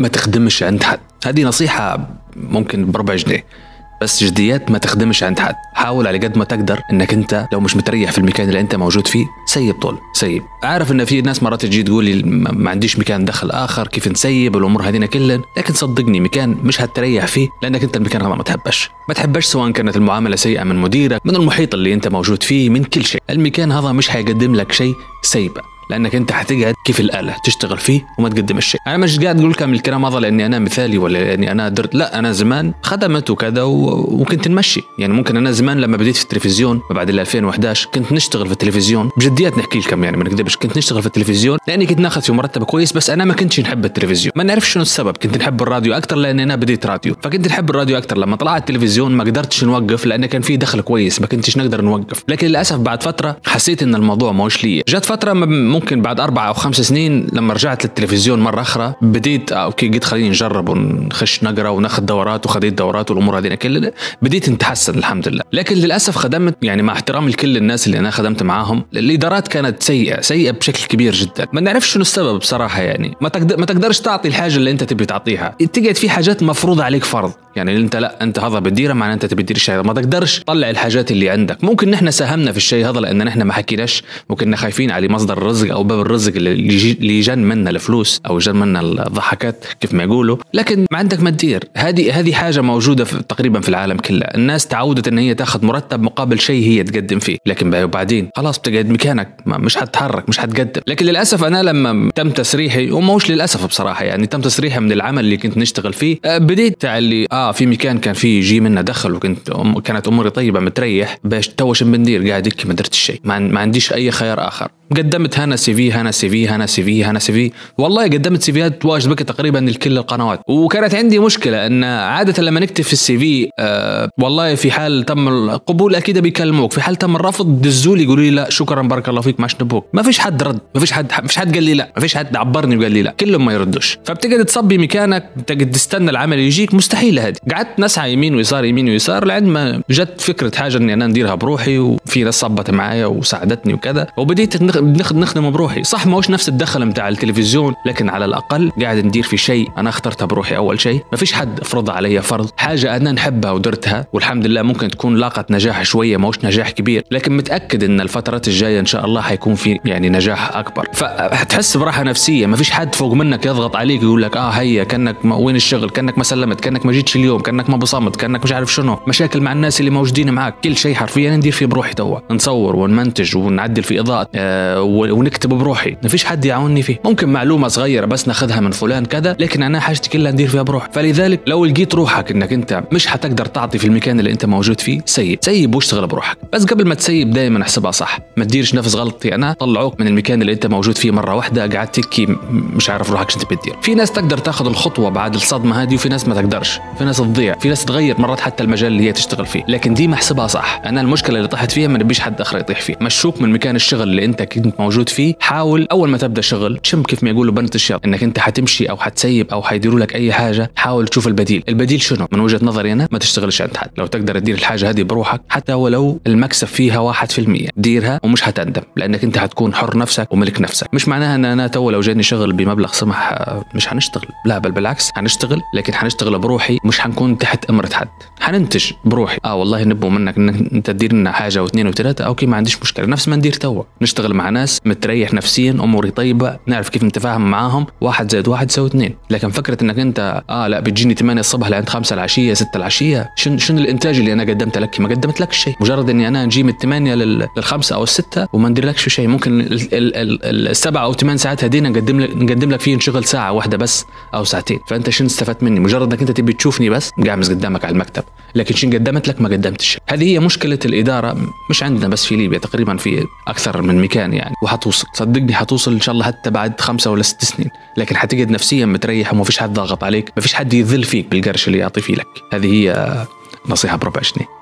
ما تخدمش عند حد. هذه نصيحة ممكن بربع جنيه. بس جديات ما تخدمش عند حد. حاول على قد ما تقدر إنك أنت لو مش متريح في المكان اللي أنت موجود فيه سيب طول سيب. أعرف إن في ناس مرات تجي تقول لي ما عنديش مكان دخل آخر كيف نسيب؟ الأمور هذينا كلها لكن صدقني مكان مش هتريح فيه لأنك أنت المكان هذا ما تحبش. ما تحبش سواء كانت المعاملة سيئة من مديرك من المحيط اللي أنت موجود فيه من كل شيء. المكان هذا مش حيقدم لك شيء سيبه. لأنك أنت حتقعد كيف الآلة تشتغل فيه وما تقدم الشيء. أنا مش قاعد أقول لكم الكلام هذا لأني أنا مثالي ولا لأني أنا درت. لا أنا زمان خدمت وكذا وكنت نمشي. يعني ممكن أنا زمان لما بديت في التلفزيون بعد 2011 كنت نشتغل في التلفزيون. بجديات نحكي لكم يعني ما نكذبش. كنت نشتغل في التلفزيون لأني كنت ناخذ في مرتب كويس بس أنا ما كنتش نحب التلفزيون. ما نعرف شنو السبب. كنت نحب الراديو أكثر لأني أنا بديت راديو. فكنت نحب الراديو أكثر لما طلعت التلفزيون ما قدرتش نوقف لأن كان في دخل كويس ما كنتش نقدر نوقف. لكن للأسف بعد فترة حسيت إن الموضوع مش لي جت فترة ممكن بعد أربع أو خمس سنين لما رجعت للتلفزيون مرة أخرى بديت آه، أوكي قلت خليني نجرب ونخش نقرأ وناخذ دورات وخذيت دورات والأمور هذه كلها بديت نتحسن الحمد لله. لكن للأسف خدمت يعني مع احترامي لكل الناس اللي أنا خدمت معاهم الإدارات كانت سيئة سيئة بشكل كبير جدا. ما نعرفش شنو السبب بصراحة يعني. ما تقدر ما تقدرش تعطي الحاجة اللي أنت تبي تعطيها. تقعد في حاجات مفروضة عليك فرض. يعني انت لا انت هذا بتديره معناه انت تبي تدير الشيء ما تقدرش تطلع الحاجات اللي عندك. ممكن نحن ساهمنا في الشيء هذا لأن نحن ما حكيناش. وكنا خايفين على مصدر الرزق أو باب الرزق اللي جن منا الفلوس أو جن منا الضحكات كيف ما يقولوا. لكن ما عندك ما تدير. هذه هذه حاجة موجودة في تقريبا في العالم كله. الناس تعودت إن هي تاخذ مرتب مقابل شيء هي تقدم فيه. لكن وبعدين خلاص بتقعد مكانك. مش حتتحرك مش حتقدم. لكن للأسف أنا لما تم تسريحي وموش للأسف بصراحة يعني تم تسريحي من العمل اللي كنت نشتغل فيه آه، بديت اللي آه في مكان كان فيه يجي منا دخل وكنت كانت أموري طيبة متريح باش توش بندير قاعد ما درت الشيء ما عنديش أي خيار آخر. قدمت هنا CV هنا CV هنا CV هنا CV والله قدمت CV ات واجد بك تقريبا لكل القنوات. وكانت عندي مشكلة إن عادة لما نكتب في ال CV آه والله في حال تم القبول أكيد بيكلموك. في حال تم الرفض دزوا لي يقولوا لي لا شكرا بارك الله فيك ماش نبوك. ما فيش حد رد ما فيش حد ما فيش حد قال لي لا ما فيش حد عبرني وقال لي لا. كلهم ما يردوش. فبتقعد تصبي مكانك تقعد تستنى العمل يجيك مستحيل هذه قعدت نسعى يمين ويسار يمين ويسار لعند ما جت فكرة حاجة إني أنا نديرها بروحي وفي ناس صبت معايا وساعدتني وكذا. وبديت نخدم بروحي. صح ما هوش نفس الدخل بتاع التلفزيون لكن على الأقل قاعد ندير في شيء أنا اخترته بروحي أول شيء. ما فيش حد فرض علي فرض. حاجة أنا نحبها ودرتها والحمد لله ممكن تكون لاقت نجاح شوية ما هوش نجاح كبير. لكن متأكد إن الفترات الجاية إن شاء الله حيكون في يعني نجاح أكبر. فحتحس براحة نفسية. ما فيش حد فوق منك يضغط عليك يقول لك آه هيا كأنك وين الشغل؟ كأنك ما سلمت كأنك ما جيتش اليوم كأنك ما بصمت كأنك مش عارف شنو. مشاكل مع الناس اللي موجودين معك كل شيء حرفيا ندير فيه بروحي توا. نصور ونمنتج ونعدل في إضاءة. آه ونكتب بروحي. ما فيش حد يعاونني فيه. ممكن معلومة صغيرة بس ناخذها من فلان كذا لكن أنا حاجتي كلها ندير فيها بروح. فلذلك لو لقيت روحك إنك أنت مش حتقدر تعطي في المكان اللي أنت موجود فيه سيب. سيب واشتغل بروحك. بس قبل ما تسيب دائما احسبها صح. ما تديرش نفس غلطتي أنا طلعوك من المكان اللي أنت موجود فيه مرة واحدة قاعد تكي مش عارف روحك شو تبي تدير. في ناس تقدر تاخذ الخطوة بعد الصدمة هذه وفي ناس ما تقدرش. في ناس تضيع. في ناس تغير مرات حتى المجال اللي هي تشتغل فيه. لكن دي محسبها صح. أنا المشكلة اللي طحت فيها ما نبيش حد آخر يطيح فيه مشوك من مكان الشغل اللي أنت كنت موجود فيه حاول أول ما تبدأ شغل شم كيف ما يقولوا بنت الشر إنك أنت حتمشي أو حتسيب أو حيديروا لك أي حاجة حاول تشوف البديل. البديل شنو؟ من وجهة نظري أنا ما تشتغلش عند حد. لو تقدر تدير الحاجة هذه بروحك حتى ولو المكسب فيها 1% ديرها ومش حتندم لأنك أنت حتكون حر نفسك وملك نفسك. مش معناها إن أنا تو لو جاني شغل بمبلغ سمح مش حنشتغل. لا بل بالعكس حنشتغل لكن حنشتغل بروحي مش حنكون تحت أمرة حد. حننتج بروحي. آه والله نبغوا منك إنك أنت تدير لنا حاجة واثنين وثلاثة أوكي ما عنديش مشكلة. نفس ما ندير توا. نشتغل مع ناس متريح نفسيا أموري طيبة نعرف كيف نتفاهم معاهم. واحد زائد واحد يساوي اثنين. لكن فكرة إنك أنت آه لا بتجيني 8 الصبح لعند 5 العشية 6 العشية شنو شنو الإنتاج اللي أنا قدمت لك؟ ما قدمت لك شيء. مجرد إني أنا نجي من 8 للخمسة أو الستة وما ندير لكش شيء. ممكن السبع أو ثمان ساعات هذين نقدم لك نقدم لك فيه نشغل ساعة واحدة بس أو ساعتين. فأنت شنو استفدت مني؟ مجرد إنك أنت تبي تشوفني بس قاعد قدامك على المكتب. لكن شنو قدمت لك ما قدمتش. هذه هي مشكلة الإدارة مش عندنا بس في ليبيا تقريبا في أكثر من مكان يعني وحتوصل. صدقني حتوصل إن شاء الله حتى بعد خمسة ولا ست سنين. لكن حتقعد نفسيا متريح وما فيش حد ضاغط عليك ما فيش حد يذل فيك بالقرش اللي يعطي فيه لك. هذه هي نصيحة بربع جنيه